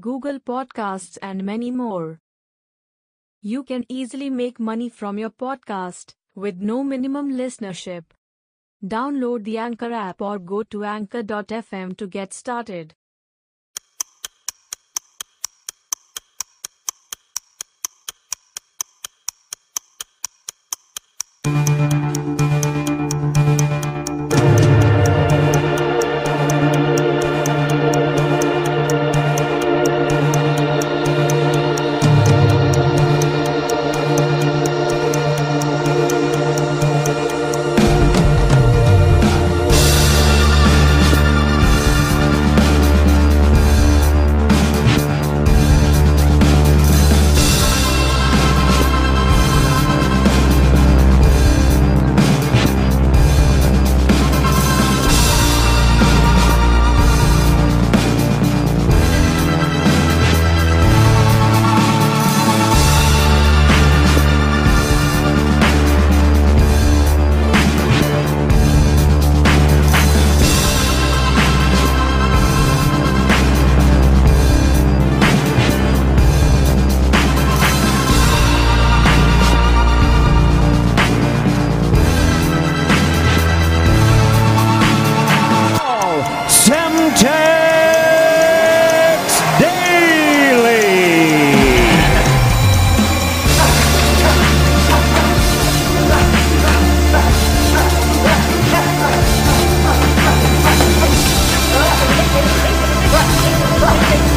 Google Podcasts, and many more. You can easily make money from your podcast with no minimum listenership. Download the Anchor app or go to anchor.fm to get started. Hey!